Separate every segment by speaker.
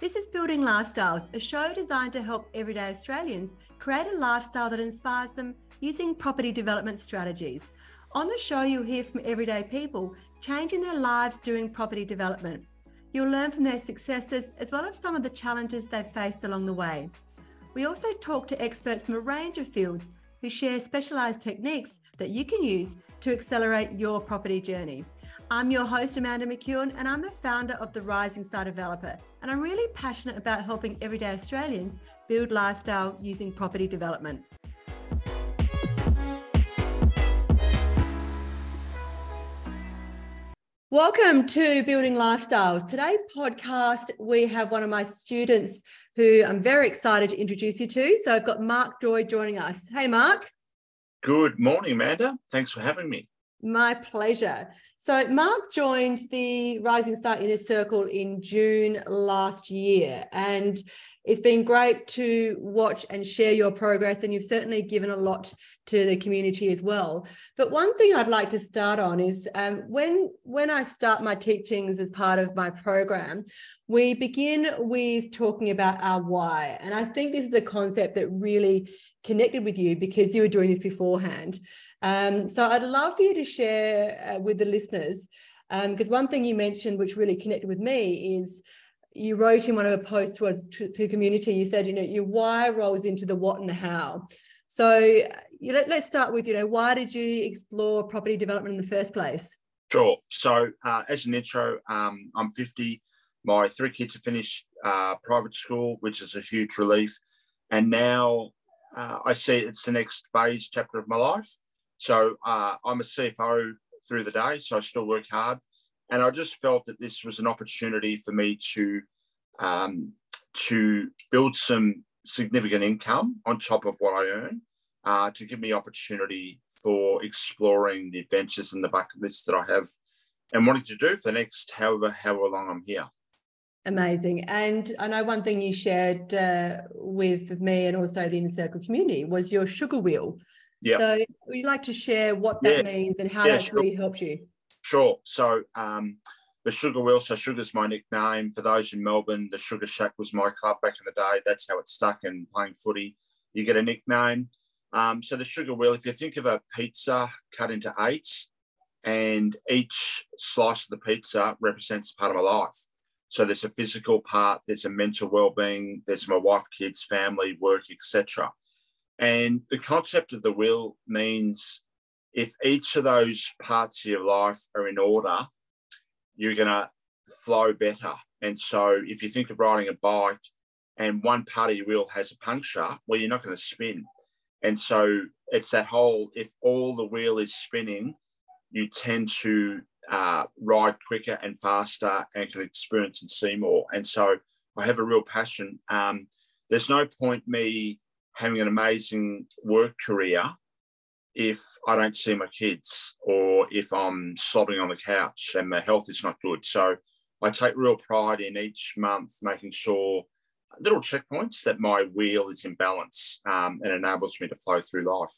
Speaker 1: This is Building Lifestyles, a show designed to help everyday Australians create a lifestyle that inspires them using property development strategies. On the show, you'll hear from everyday people changing their lives doing property development. You'll learn from their successes as well as some of the challenges they've faced along the way. We also talk to experts from a range of fields who share specialised techniques that you can use to accelerate your property journey. I'm your host, Amanda McEwen, and I'm the founder of the Rising Star Developer. And I'm really passionate about helping everyday Australians build lifestyle using property development. Welcome to Building Lifestyles. Today's podcast, we have one of my students who I'm very excited to introduce you to. So I've got Mark Joy joining us. Hey, Mark.
Speaker 2: Good morning, Amanda. Thanks for having me.
Speaker 1: My pleasure. So, Mark joined the Rising Star Inner Circle in June last year, and it's been great to watch and share your progress. And you've certainly given a lot to the community as well. But one thing I'd like to start on is um, when when I start my teachings as part of my program, we begin with talking about our why, and I think this is a concept that really connected with you because you were doing this beforehand. Um, so I'd love for you to share uh, with the listeners, because um, one thing you mentioned, which really connected with me, is you wrote in one of the posts towards to, the community. You said, you know, your why rolls into the what and the how. So you let, us start with, you know, why did you explore property development in the first place?
Speaker 2: Sure. So uh, as an intro, um, I'm 50. My three kids have finished uh, private school, which is a huge relief. And now uh, I see it's the next phase chapter of my life. So uh, I'm a CFO through the day, so I still work hard. And I just felt that this was an opportunity for me to um, to build some significant income on top of what I earn, uh, to give me opportunity for exploring the adventures and the bucket list that I have and wanting to do for the next however however long I'm here.
Speaker 1: Amazing. And I know one thing you shared uh, with me and also the Inner Circle community was your sugar wheel. Yeah. So would you like to share what that yeah. means and how yeah, that's sure. really helped you?
Speaker 2: Sure. So um, the Sugar Wheel, so Sugar's my nickname. For those in Melbourne, the Sugar Shack was my club back in the day. That's how it stuck in playing footy. You get a nickname. Um, so the Sugar Wheel, if you think of a pizza cut into eight, and each slice of the pizza represents a part of my life. So there's a physical part, there's a mental well-being, there's my wife, kids, family, work, etc. And the concept of the wheel means if each of those parts of your life are in order, you're going to flow better. And so if you think of riding a bike and one part of your wheel has a puncture, well, you're not going to spin. And so it's that whole, if all the wheel is spinning, you tend to uh, ride quicker and faster and can experience and see more. And so I have a real passion. Um, there's no point me having an amazing work career if I don't see my kids or if I'm slobbing on the couch and my health is not good. So I take real pride in each month making sure little checkpoints that my wheel is in balance um, and enables me to flow through life.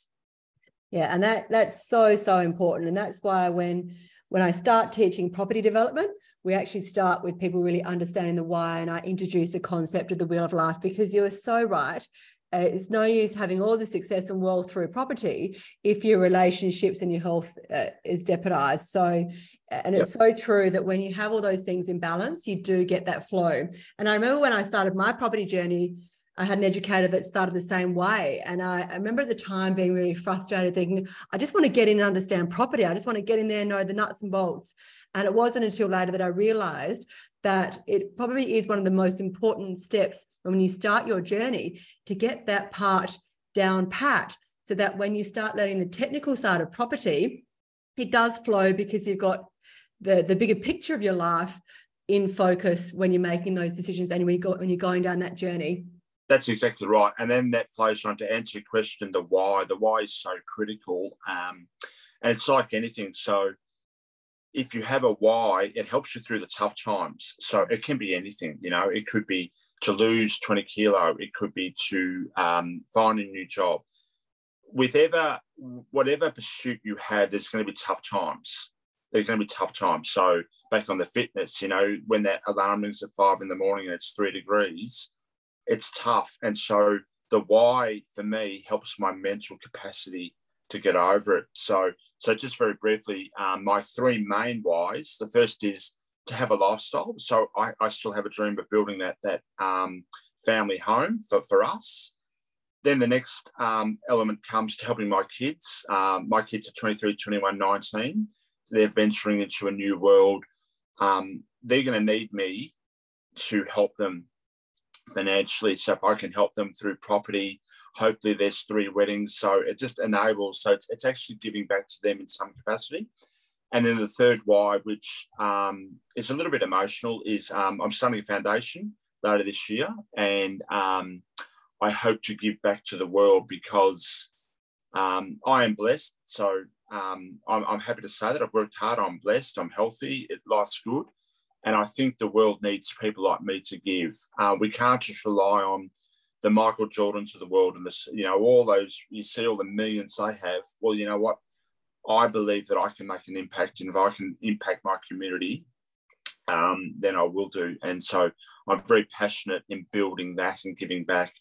Speaker 1: Yeah, and that that's so so important, and that's why when when I start teaching property development, we actually start with people really understanding the why, and I introduce the concept of the wheel of life because you're so right uh, it's no use having all the success and wealth through property if your relationships and your health uh, is jeopardized. So, and it's yep. so true that when you have all those things in balance, you do get that flow. And I remember when I started my property journey, I had an educator that started the same way. And I, I, remember at the time being really frustrated, thinking, I just want to get in and understand property. I just want to get in there and know the nuts and bolts. And it wasn't until later that I realized that it probably is one of the most important steps when you start your journey to get that part down pat so that when you start learning the technical side of property it does flow because you've got the the bigger picture of your life in focus when you're making those decisions and when you go when you're going down that journey
Speaker 2: that's exactly right and then that flows on to answer your question the why the why is so critical um, and it's like anything so if you have a why, it helps you through the tough times. So it can be anything, you know, it could be to lose 20 kilo, it could be to um, find a new job. With ever, whatever pursuit you have, there's going to be tough times. there's going to be tough times. So back on the fitness, you know, when that alarm rings at five in the morning and it's three degrees, it's tough. And so the why for me helps my mental capacity to get over it. So, so just very briefly, um, my three main whys. The first is to have a lifestyle. So I, I still have a dream of building that that um, family home for, for us. Then the next um, element comes to helping my kids. Um, my kids are 23, 21, 19. So they're venturing into a new world. Um, they're going to need me to help them financially. So if I can help them through property, hopefully there's three weddings. So it just enables, so it's, it's actually giving back to them in some capacity. And then the third why, which um, is a little bit emotional, is um, I'm starting a foundation later this year. And um, I hope to give back to the world because um, I am blessed. So um, I'm, I'm, happy to say that I've worked hard. I'm blessed. I'm healthy. It, life's good. And I think the world needs people like me to give. Uh, we can't just rely on the Michael Jordans of the world and you know, all those, you see all the millions they have. Well, you know what? I believe that I can make an impact. And if I can impact my community, um, then I will do. And so I'm very passionate in building that and giving back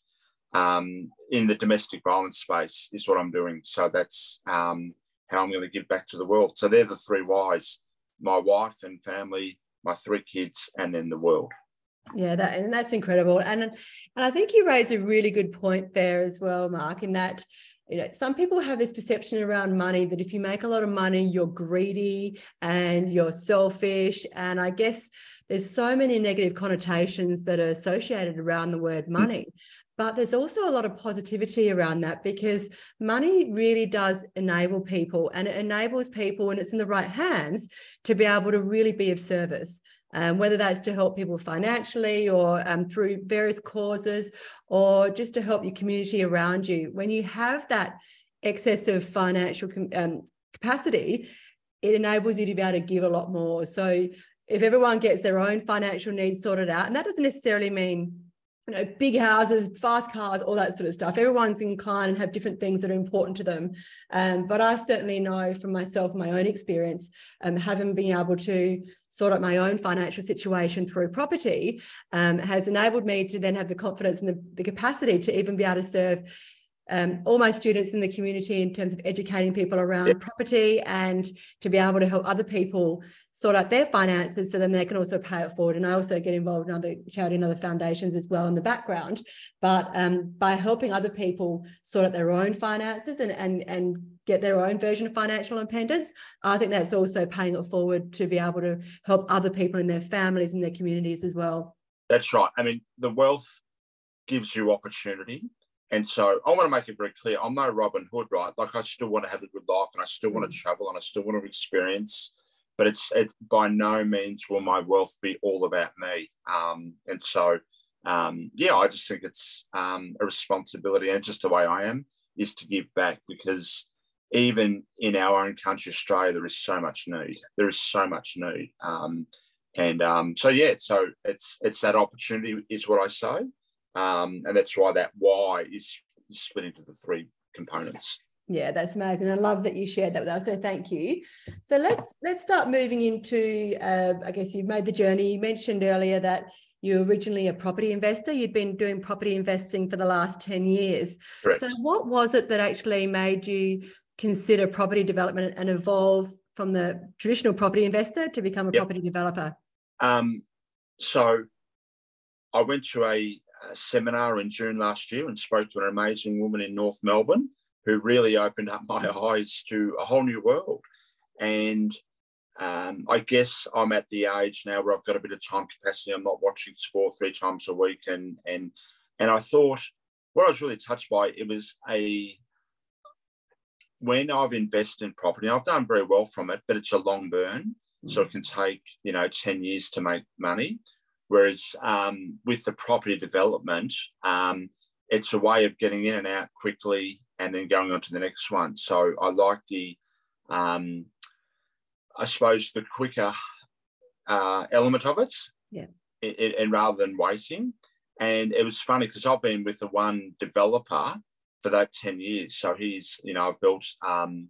Speaker 2: um, in the domestic violence space, is what I'm doing. So that's um, how I'm going to give back to the world. So they're the three whys my wife and family, my three kids, and then the world.
Speaker 1: Yeah, that and that's incredible. And and I think you raise a really good point there as well, Mark, in that you know, some people have this perception around money that if you make a lot of money, you're greedy and you're selfish. And I guess there's so many negative connotations that are associated around the word mm. money. But there's also a lot of positivity around that because money really does enable people and it enables people when it's in the right hands to be able to really be of service um, whether that's to help people financially or um, through various causes or just to help your community around you. When you have that excess of financial um, capacity, it enables you to be able to give a lot more. So if everyone gets their own financial needs sorted out, and that doesn't necessarily mean you know, big houses, fast cars, all that sort of stuff. Everyone's inclined and have different things that are important to them. Um, but I certainly know from myself, my own experience, um, having been able to sort out my own financial situation through property um, has enabled me to then have the confidence and the, the capacity to even be able to serve um, all my students in the community in terms of educating people around yep. property and to be able to help other people sort out their finances so then they can also pay it forward. And I also get involved in other charity and other foundations as well in the background. But um, by helping other people sort out their own finances and, and, and get their own version of financial independence, I think that's also paying it forward to be able to help other people in their families and their communities as well.
Speaker 2: That's right. I mean, the wealth gives you opportunity and so I want to make it very clear I'm no Robin Hood, right? Like I still want to have a good life and I still want to mm. travel and I still want to experience, but it's it, by no means will my wealth be all about me. Um, and so, um, yeah, I just think it's um, a responsibility and just the way I am is to give back because even in our own country, Australia, there is so much need. There is so much need. Um, and um, so, yeah, so it's it's that opportunity is what I say. Um, and that's why that why is split into the three components.
Speaker 1: Yeah, that's amazing. I love that you shared that with us. So thank you. So let's let's start moving into. Uh, I guess you've made the journey. You mentioned earlier that you're originally a property investor. You'd been doing property investing for the last ten years.
Speaker 2: Correct.
Speaker 1: So what was it that actually made you consider property development and evolve from the traditional property investor to become a yep. property developer?
Speaker 2: Um, so I went to a seminar in June last year and spoke to an amazing woman in North Melbourne who really opened up my eyes to a whole new world. And um, I guess I'm at the age now where I've got a bit of time capacity. I'm not watching sport three times a week, and and and I thought what I was really touched by it was a when I've invested in property, I've done very well from it, but it's a long burn, mm. so it can take you know ten years to make money. Whereas um, with the property development, um, it's a way of getting in and out quickly and then going on to the next one. So I like the, um, I suppose, the quicker uh, element of it.
Speaker 1: Yeah.
Speaker 2: It, it, and rather than waiting. And it was funny because I've been with the one developer for that 10 years. So he's, you know, I've built um,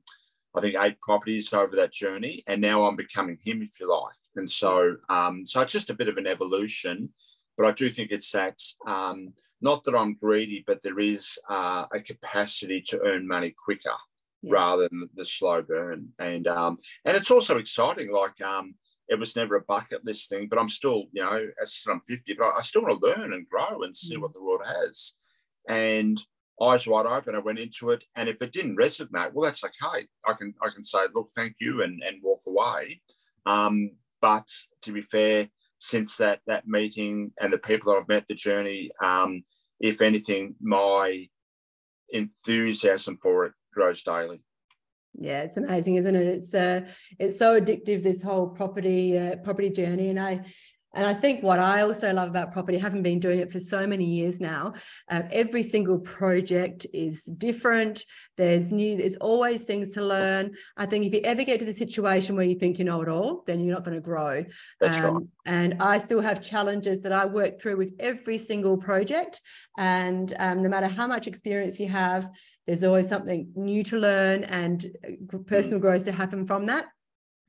Speaker 2: I think eight properties over that journey, and now I'm becoming him, if you like. And so, um, so it's just a bit of an evolution, but I do think it's that um, not that I'm greedy, but there is uh, a capacity to earn money quicker yeah. rather than the slow burn, and um, and it's also exciting. Like um, it was never a bucket list thing, but I'm still, you know, as I'm 50, but I still want to learn and grow and see mm. what the world has. And eyes wide open. I went into it, and if it didn't resonate, well, that's okay. I can I can say, look, thank you, and and walk away. Um, but to be fair, since that that meeting and the people that I've met, the journey, um, if anything, my enthusiasm for it grows daily.
Speaker 1: Yeah, it's amazing, isn't it? It's uh, it's so addictive this whole property uh, property journey, and I and I think what I also love about property, having been doing it for so many years now, uh, every single project is different. There's new, there's always things to learn. I think if you ever get to the situation where you think you know it all, then you're not going to grow.
Speaker 2: That's um, right.
Speaker 1: And I still have challenges that I work through with every single project. And um, no matter how much experience you have, there's always something new to learn and uh, personal mm. growth to happen from that.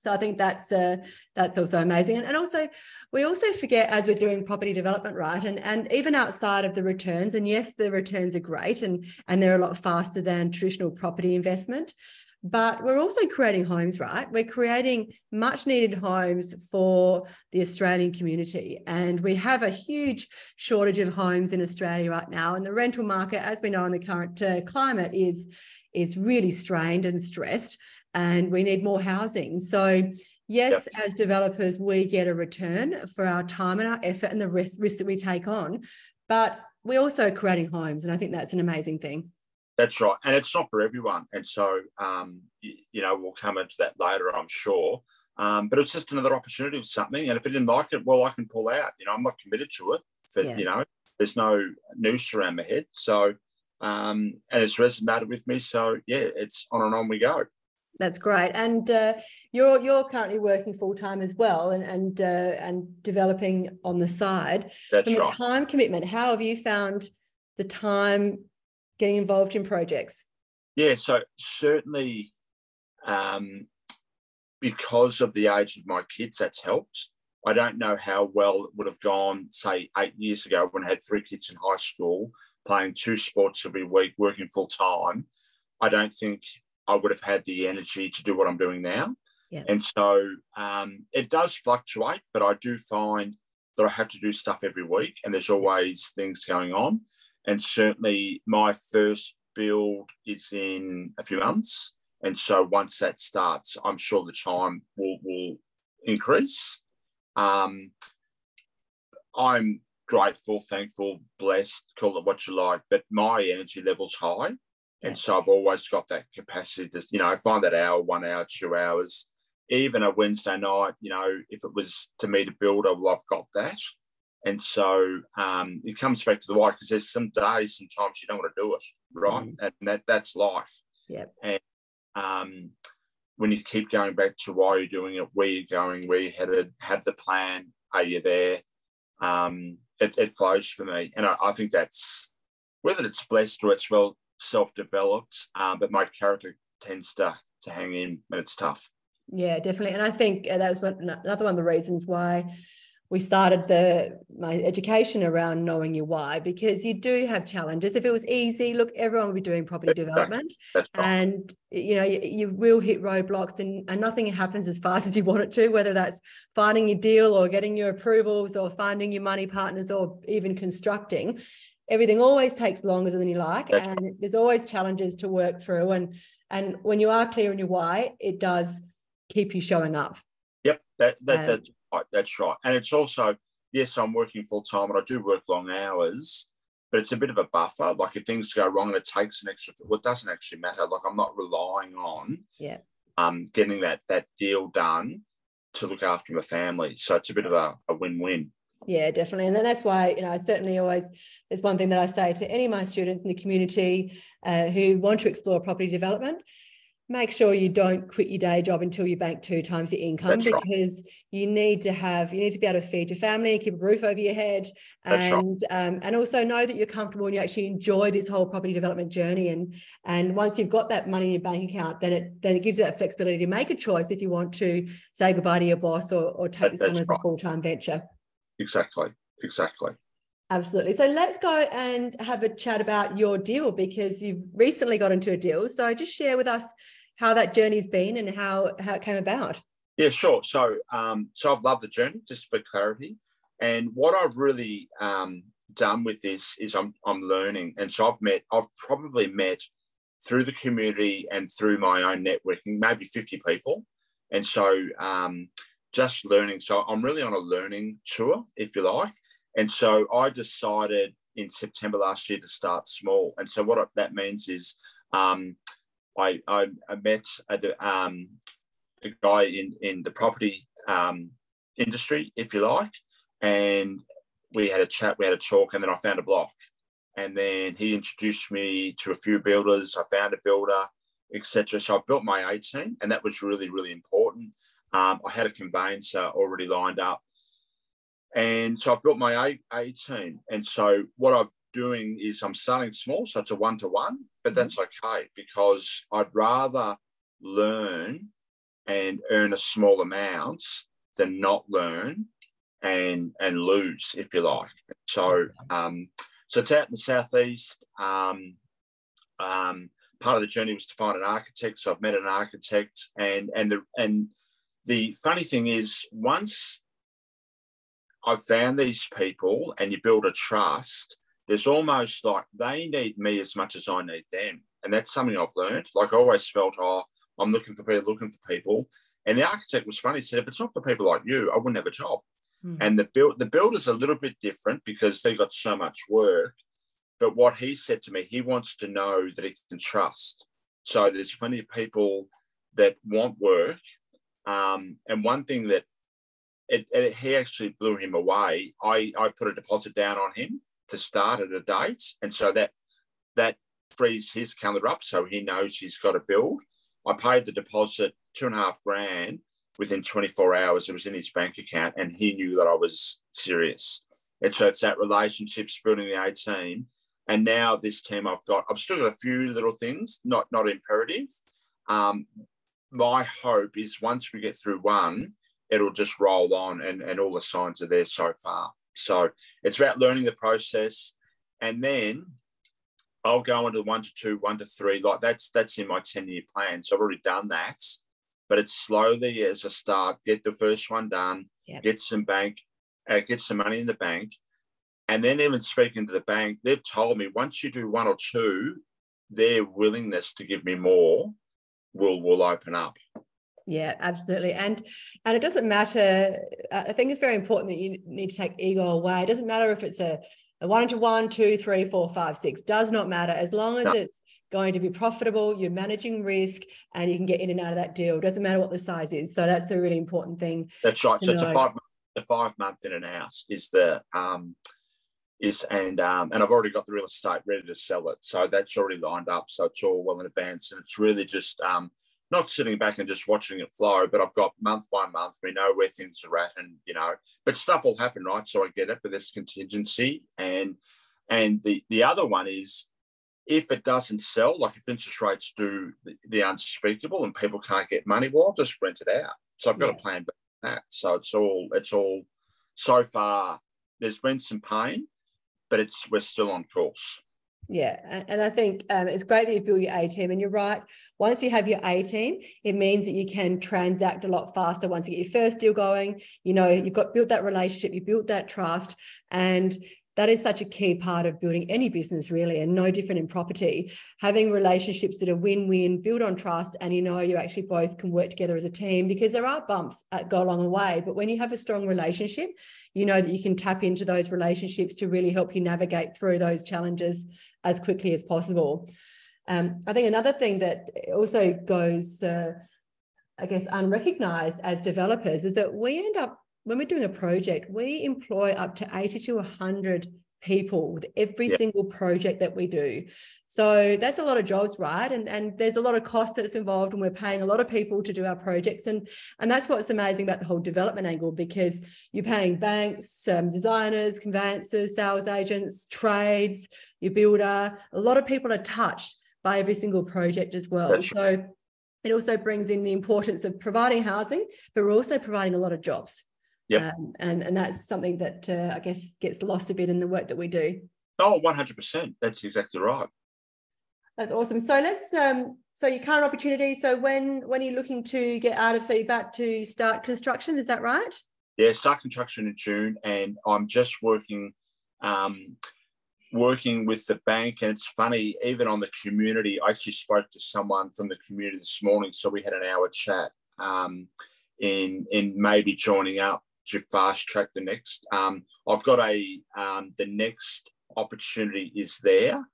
Speaker 1: So I think that's uh, that's also amazing, and, and also we also forget as we're doing property development, right? And and even outside of the returns, and yes, the returns are great, and and they're a lot faster than traditional property investment. But we're also creating homes, right? We're creating much needed homes for the Australian community. And we have a huge shortage of homes in Australia right now. And the rental market, as we know in the current uh, climate, is, is really strained and stressed and we need more housing. So, yes, yep. as developers, we get a return for our time and our effort and the risk, risk that we take on, but we're also creating homes. And I think that's an amazing thing.
Speaker 2: That's right. And it's not for everyone. And so, um, you, you, know, we'll come into that later, I'm sure. Um, but it's just another opportunity of something. And if I didn't like it, well, I can pull out. You know, I'm not committed to it. For, yeah. You know, there's no noose around my head. So, um, and it's resonated with me. So, yeah, it's on and on we go.
Speaker 1: That's great, and uh, you're you're currently working full time as well, and and uh, and developing on the side.
Speaker 2: That's
Speaker 1: From
Speaker 2: right.
Speaker 1: the time commitment, how have you found the time getting involved in projects?
Speaker 2: Yeah, so certainly, um, because of the age of my kids, that's helped. I don't know how well it would have gone, say, eight years ago when I had three kids in high school, playing two sports every week, working full time. I don't think I would have had the energy to do what I'm doing now.
Speaker 1: Yeah.
Speaker 2: And so um, it does fluctuate, but I do find that I have to do stuff every week and there's always things going on. And certainly my first build is in a few months. And so once that starts, I'm sure the time will, will increase. Um, I'm grateful, thankful, blessed, call it what you like, but my energy level's high. And so I've always got that capacity to, you know, find that hour, one hour, two hours, even a Wednesday night, you know, if it was to meet a builder, well, I've got that. And so um, it comes back to the why, because there's some days, sometimes you don't want to do it, right? Mm. And that that's life.
Speaker 1: Yeah.
Speaker 2: And um, when you keep going back to why you're doing it, where you're going, where you're headed, have the plan, are you there? Um, it, it flows for me. And I, I think that's whether it's blessed or it's well self-developed, um, but my character tends to to hang in when it's tough.
Speaker 1: Yeah, definitely. And I think uh, that was one, another one of the reasons why we started the my education around knowing your why because you do have challenges. If it was easy look everyone would be doing property development.
Speaker 2: That's
Speaker 1: and you know you, you, will hit roadblocks and, and nothing happens as fast as you want it to whether that's finding your deal or getting your approvals or finding your money partners or even constructing everything always takes longer than you like That's and there's always challenges to work through and and when you are clear in your why it does keep you showing up.
Speaker 2: Yep that, that um, that's right that's right. And it's also yes i'm working full time and i do work long hours but it's a bit of a buffer. Like if things go wrong and it takes an extra well it doesn't actually matter. Like i'm not relying on
Speaker 1: yeah.
Speaker 2: um getting that that deal done to look after my family. So it's a bit of a, a win-win
Speaker 1: yeah, definitely. And then that's why, you know, I certainly always, there's one thing that I say to any of my students in the community uh, who want to explore property development. make sure you don't quit your day job until you bank two times your income
Speaker 2: That's right.
Speaker 1: because you need to have you need to be able to feed your family keep a roof over your head
Speaker 2: That's right.
Speaker 1: and um, and also know that you're comfortable and you actually enjoy this whole property development journey and and once you've got that money in your bank account then it then it gives you that flexibility to make a choice if you want to say goodbye to your boss or, or take
Speaker 2: That-
Speaker 1: this on as a full-time venture
Speaker 2: Exactly. Exactly.
Speaker 1: Absolutely. So let's go and have a chat about your deal because you've recently got into a deal. So just share with us how that journey's been and how how it came about.
Speaker 2: Yeah, sure. So, um, so I've loved the journey, just for clarity. And what I've really um, done with this is I'm I'm learning, and so I've met, I've probably met through the community and through my own networking, maybe 50 people, and so um, just learning. So I'm really on a learning tour, if you like. And so I decided in September last year to start small. And so what that means is um, I, I, met a, um, a guy in, in the property um, industry, if you like, and we had a chat, we had a talk, and then I found a block. And then he introduced me to a few builders. I found a builder, etc. So I built my A team, and that was really, really important. Um, I had a conveyancer already lined up. And so I've built my A, A team. And so what I'm doing is I'm starting small. So it's a one to one, but that's okay because I'd rather learn and earn a small amount than not learn and and lose, if you like. So um, so it's out in the southeast. Um, um, part of the journey was to find an architect. So I've met an architect, and and the and the funny thing is, once I've found these people and you build a trust, there's almost like they need me as much as I need them. And that's something I've learned. Like I always felt, oh, I'm looking for people, looking for people. And the architect was funny. He said, if it's not for people like you, I wouldn't have a job.
Speaker 1: Mhm.
Speaker 2: And the build the builder's a little bit different because they got so much work. But what he said to me, he wants to know that he can trust. So there's plenty of people that want work. Um, and one thing that it, it, he actually blew him away. I, I put a deposit down on him to start at a date. And so that that frees his calendar up so he knows he's got to build. I paid the deposit two and a half grand within 24 hours. It was in his bank account and he knew that I was serious. And so it's that relationships, building the A team. And now this team I've got, I've still got a few little things, not not imperative. Um, my hope is once we get through one, it'll just roll on and, and all the signs are there so far. So it's about learning the process. And then I'll go into one to two, one to three. Like that's that's in my 10 year plan. So I've already done that. But it's slowly as a start, get the first one done,
Speaker 1: Yep.
Speaker 2: get some bank, uh, get some money in the bank. And then even speaking to the bank, they've told me once you do one or two, their willingness to give me more will will open up.
Speaker 1: Yeah, absolutely. And and it doesn't matter. uh, I think it's very important that you need to take ego away. It doesn't matter if it's a, a one to one, two, three, four, five, six. Does not matter as long as
Speaker 2: No.
Speaker 1: it's going to be profitable. You're managing risk, and you can get in and out of that deal. Doesn't matter what the size is. So that's a really important thing.
Speaker 2: That's right.
Speaker 1: to
Speaker 2: So it's a five a five month in and out is the um is and um and I've already got the real estate ready to sell it. So that's already lined up. So it's all well in advance. And it's really just um not sitting back and just watching it flow, but I've got month by month, we know where things are at and you know, but stuff will happen, right? So I get it, but there's contingency. And and the the other one is if it doesn't sell, like if interest rates do the, the unspeakable and people can't get money, well, I'll just rent it out. So I've got
Speaker 1: Yeah.
Speaker 2: a plan for that. So it's all it's all so far. There's been some pain, but it's we're still on course.
Speaker 1: Yeah, and I think um, it's great that you build your A team. And you're right. Once you have your A team, it means that you can transact a lot faster. Once you get your first deal going, you know you've got built that relationship, you built that trust, and that is such a key part of building any business, really, and no different in property. Having relationships that are win-win, build on trust, and you know you actually both can work together as a team because there are bumps that go along the way. But when you have a strong relationship, you know that you can tap into those relationships to really help you navigate through those challenges as quickly as possible. Um, I think another thing that also goes, uh, I guess, unrecognized as developers is that we end up, when we're doing a project, we employ up to 80 to 100 people with every
Speaker 2: Yeah.
Speaker 1: single project that we do. So that's a lot of jobs, right? And and there's a lot of cost that's involved, and we're paying a lot of people to do our projects. And and that's what's amazing about the whole development angle because you're paying banks, um, designers, conveyancers, sales agents, trades, your builder. A lot of people are touched by every single project as well.
Speaker 2: That's
Speaker 1: so it also brings in the importance of providing housing, but we're also providing a lot of jobs.
Speaker 2: Yep.
Speaker 1: Um, and, and that's something that uh, I guess gets lost a bit in the work that we do.
Speaker 2: Oh, 100%. That's exactly right.
Speaker 1: That's awesome. So let's um so your current opportunity. So when when are you looking to get out of so you're about to start construction, is that right?
Speaker 2: Yeah, start construction in June, and I'm just working, um, working with the bank. And it's funny, even on the community, I actually spoke to someone from the community this morning, so we had an hour chat um, in in maybe joining up to fast track the next. Um, I've got a um, the next opportunity is there.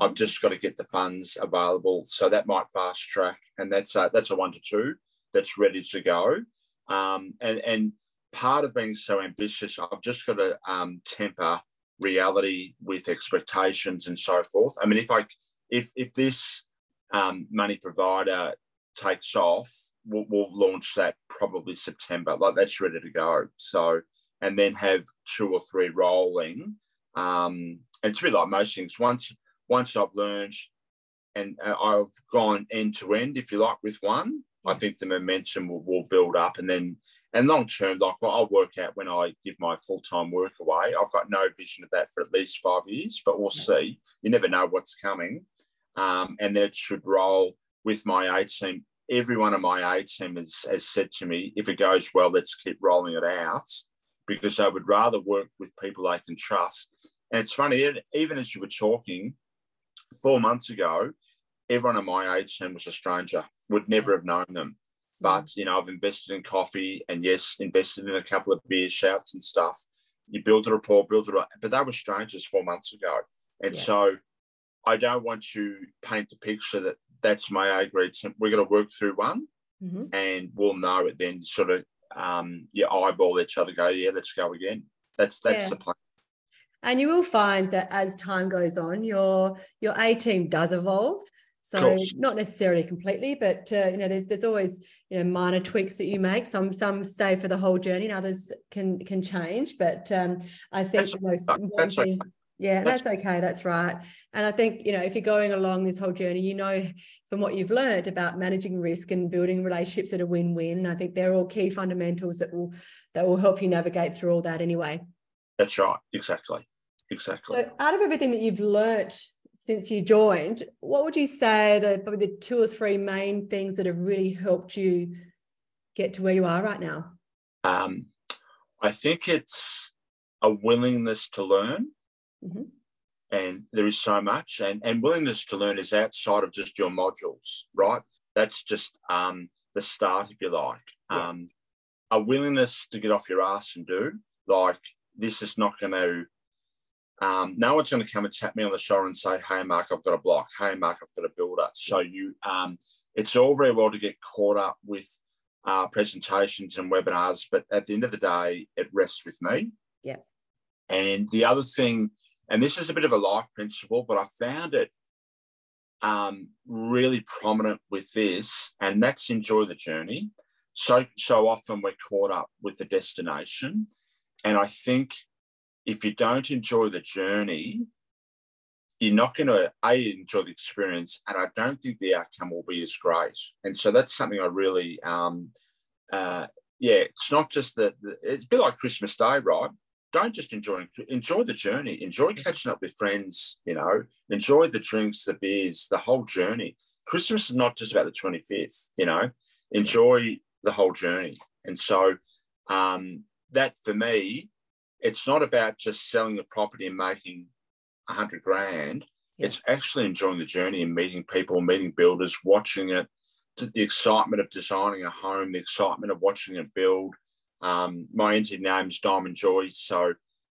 Speaker 2: I've
Speaker 1: Mhm.
Speaker 2: just got to get the funds available, so that might fast track, and that's a, that's a one to two that's ready to go. Um, and and part of being so ambitious, I've just got to um, temper reality with expectations and so forth. I mean, if I if if this um, money provider takes off, we'll, we'll, launch that probably September. Like that's ready to go. So, and then have two or three rolling. Um, and to be like most things, once once I've learned and uh, I've gone end to end, if you like, with one, I think the momentum will, will build up. And then, and long term, like well, I'll work out when I give my full time work away. I've got no vision of that for at least five years, but we'll see. You never know what's coming. Um, and that should roll with my 18 everyone in my A team has, has said to me, if it goes well, let's keep rolling it out because I would rather work with people they can trust. And it's funny, even as you were talking four months ago, everyone in my A team was a stranger, would never have known them. Mm. But, you know, I've invested in coffee and yes, invested in a couple of beer shouts and stuff. You build a rapport, build it up. But they were strangers four months ago. And
Speaker 1: yeah.
Speaker 2: so I don't want to paint the picture that that's my A grade. We're going to work through one
Speaker 1: Mhm.
Speaker 2: and we'll know it then sort of, um, you eyeball each other, go, yeah, let's go again. That's that's
Speaker 1: Yeah.
Speaker 2: the plan.
Speaker 1: And you will find that as time goes on, your your A team does evolve. So not necessarily completely, but uh, you know, there's there's always you know minor tweaks that you make. Some some stay for the whole journey, and others can can change. But um, I think
Speaker 2: That's-
Speaker 1: the most important
Speaker 2: okay.
Speaker 1: thing, yeah,
Speaker 2: That's-
Speaker 1: okay. That's right. And I think you know if you're going along this whole journey, you know from what you've learned about managing risk and building relationships that are win-win. I think they're all key fundamentals that will that will help you navigate through all that anyway.
Speaker 2: That's right. Exactly. Exactly.
Speaker 1: So, out of everything that you've learnt since you joined, what would you say are the probably the two or three main things that have really helped you get to where you are right now?
Speaker 2: Um, I think it's a willingness to learn,
Speaker 1: Mhm.
Speaker 2: and there is so much, and and willingness to learn is outside of just your modules, right? That's just um, the start, if you like.
Speaker 1: Yeah.
Speaker 2: Um, a willingness to get off your ass and do like this is not going to. Um, no one's going to come and tap me on the shoulder and say, "Hey, Mark, I've got a block. Hey, Mark, I've got a builder." So you, um, it's all very well to get caught up with uh, presentations and webinars, but at the end of the day, it rests with me.
Speaker 1: Yeah.
Speaker 2: And the other thing, and this is a bit of a life principle, but I found it um, really prominent with this, and that's enjoy the journey. So so often we're caught up with the destination, and I think if you don't enjoy the journey, you're not going to a enjoy the experience, and I don't think the outcome will be as great. And so that's something I really, um, uh, yeah, it's not just that it's a bit like Christmas Day, right? Don't just enjoy enjoy the journey. Enjoy catching up with friends. You know, enjoy the drinks, the beers, the whole journey. Christmas is not just about the twenty fifth. You know, enjoy the whole journey. And so um, that for me, it's not about just selling the property and making a hundred grand.
Speaker 1: Yeah.
Speaker 2: It's actually enjoying the journey and meeting people, meeting builders, watching it, the excitement of designing a home, the excitement of watching it build. Um, my entity name's Diamond Joy, so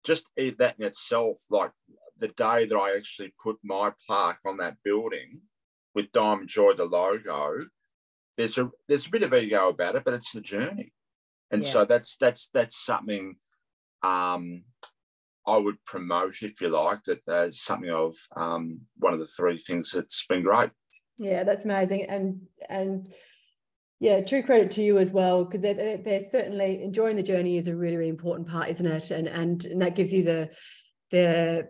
Speaker 2: just that in itself, like the day that I actually put my plaque on that building with Diamond Joy, the logo, there's a there's a bit of ego about it, but it's the journey, and
Speaker 1: Yeah.
Speaker 2: so that's that's that's something um, I would promote, if you like, that as something of um, one of the three things that's been great.
Speaker 1: Yeah, that's amazing, and and yeah, true credit to you as well, because they're, they're certainly enjoying the journey is a really, really important part, isn't it? And and and that gives you the the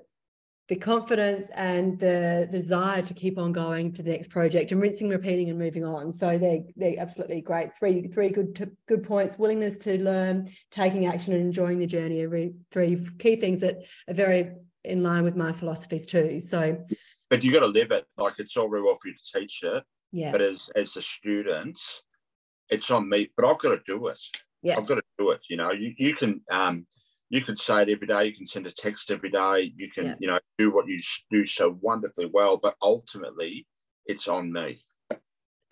Speaker 1: the confidence and the desire to keep on going to the next project and rinsing, repeating, and moving on. So they're they're absolutely great. Three three good good points: willingness to learn, taking action, and enjoying the journey. Are three key things that are very in line with my philosophies too. So,
Speaker 2: but you got to live it. Like it's all very well for you to teach it,
Speaker 1: yeah.
Speaker 2: But as as a student, it's on me. But I've got to do it.
Speaker 1: Yeah,
Speaker 2: I've got to do it. You know, you you can um you can say it every day. You can send a text every day. You can, yeah. you know, do what you do so wonderfully well. But ultimately, it's on me.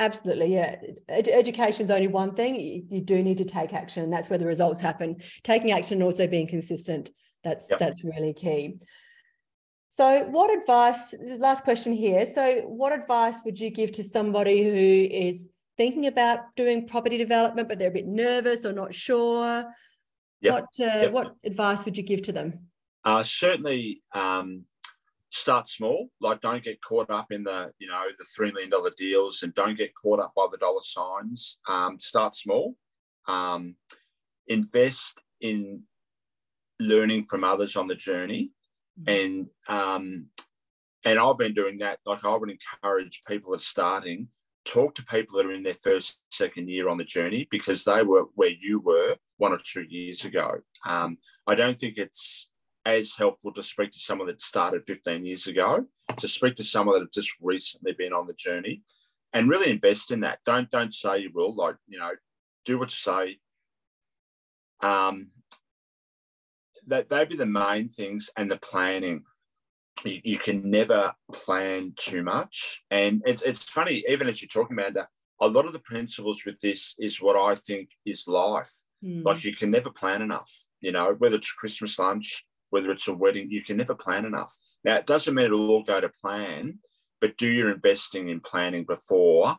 Speaker 1: Absolutely, yeah. Ed- Education is only one thing. You, you, do need to take action, and that's where the results happen. Taking action and also being consistent. That's yep. that's really key. So, what advice? Last question here. So, what advice would you give to somebody who is thinking about doing property development, but they're a bit nervous or not sure? Yep. What uh, yep. what advice would you give to them?
Speaker 2: Uh, certainly, um, start small. Like, don't get caught up in the you know the three million dollar deals, and don't get caught up by the dollar signs. Um, start small. Um, invest in learning from others on the journey, mm-hmm. and um, and I've been doing that. Like, I would encourage people that are starting talk to people that are in their first, second year on the journey because they were where you were one or two years ago. Um, I don't think it's as helpful to speak to someone that started 15 years ago, to speak to someone that have just recently been on the journey and really invest in that. Don't don't say you will, like, you know, do what you say. Um, that they'd be the main things and the planning you, you, can never plan too much. And it's, it's funny, even as you're talking, Amanda, a lot of the principles with this is what I think is life. Mm. Like you can never plan enough, you know, whether it's Christmas lunch, whether it's a wedding, you can never plan enough. Now, it doesn't mean it'll all go to plan, but do your investing in planning before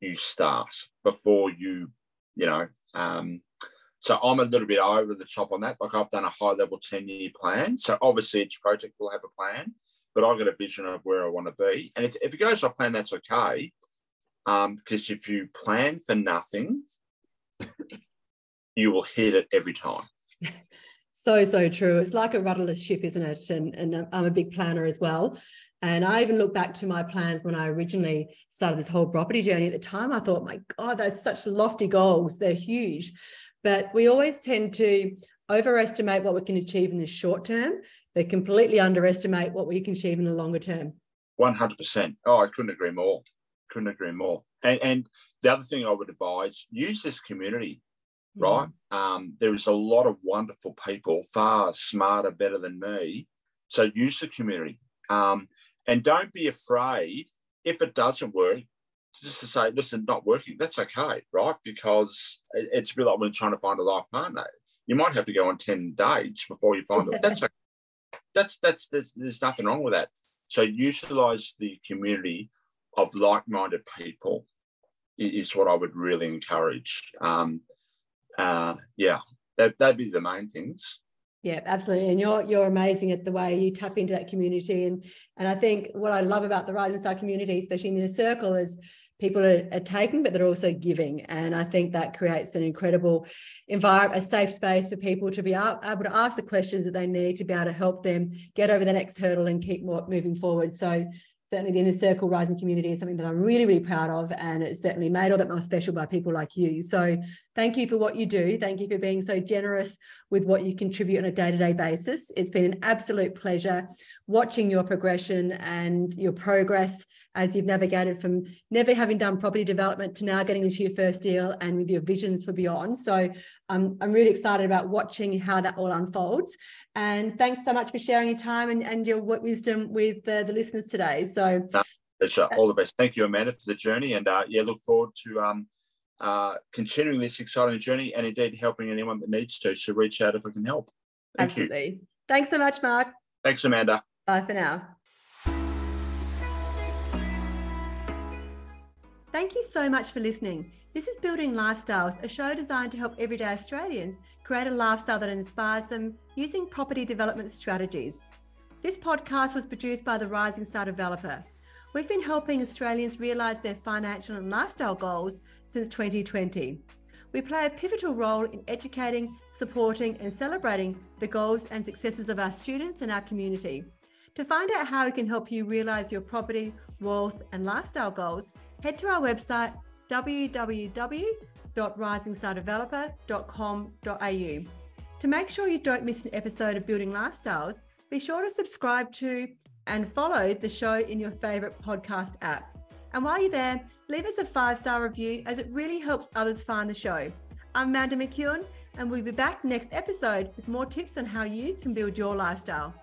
Speaker 2: you start, before you, you know, um, so I'm a little bit over the top on that. Like I've done a high level 10 year plan. So obviously each project will have a plan, but I've got a vision of where I want to be. And if, if it goes off plan, that's okay. Um, because if you plan for nothing, you will hit it every time.
Speaker 1: so, so true. It's like a rudderless ship, isn't it? And, and I'm a big planner as well. And I even look back to my plans when I originally started this whole property journey. At the time, I thought, my God, those such lofty goals. They're huge. But we always tend to overestimate what we can achieve in the short term, but completely underestimate what we can achieve in the longer term.
Speaker 2: 100%. Oh, I couldn't agree more. Couldn't agree more. And, and the other thing I would advise use this community, mm. right? Um, there is a lot of wonderful people, far smarter, better than me. So use the community. Um, and don't be afraid if it doesn't work, just to say, listen, not working, that's okay, right? Because it's a bit like when you're trying to find a life partner. You might have to go on 10 dates before you find it. That's okay. That's, that's, that's, there's nothing wrong with that. So utilize the community of like-minded people is what I would really encourage. Um, uh, yeah, that, that'd be the main things.
Speaker 1: Yeah, absolutely. And you're you're amazing at the way you tap into that community. And and I think what I love about the Rising Star community, especially in the circle, is people are, are, taking, but they're also giving. And I think that creates an incredible environment, a safe space for people to be able to ask the questions that they need to be able to help them get over the next hurdle and keep moving forward. So certainly the inner circle rising community is something that I'm really, really proud of. And it's certainly made all that more special by people like you. So thank you for what you do. Thank you for being so generous with what you contribute on a day-to-day basis. It's been an absolute pleasure watching your progression and your progress as you've navigated from never having done property development to now getting into your first deal and with your visions for beyond. So um, I'm really excited about watching how that all unfolds. And thanks so much for sharing your time and, and your wisdom with uh, the listeners today. So
Speaker 2: no, all the best. Thank you, Amanda, for the journey. And uh, yeah, look forward to um, uh, continuing this exciting journey and indeed helping anyone that needs to. So reach out if I can help.
Speaker 1: Thank Absolutely. You. Thanks so much, Mark.
Speaker 2: Thanks, Amanda.
Speaker 1: Bye for now. Thank you so much for listening. This is Building Lifestyles, a show designed to help everyday Australians create a lifestyle that inspires them using property development strategies. This podcast was produced by the Rising Star Developer. We've been helping Australians realise their financial and lifestyle goals since 2020. We play a pivotal role in educating, supporting, and celebrating the goals and successes of our students and our community. To find out how we can help you realise your property, wealth, and lifestyle goals, head to our website www.risingstardeveloper.com.au. To make sure you don't miss an episode of Building Lifestyles, be sure to subscribe to and follow the show in your favourite podcast app. And while you're there, leave us a five star review as it really helps others find the show. I'm Amanda McEwen, and we'll be back next episode with more tips on how you can build your lifestyle.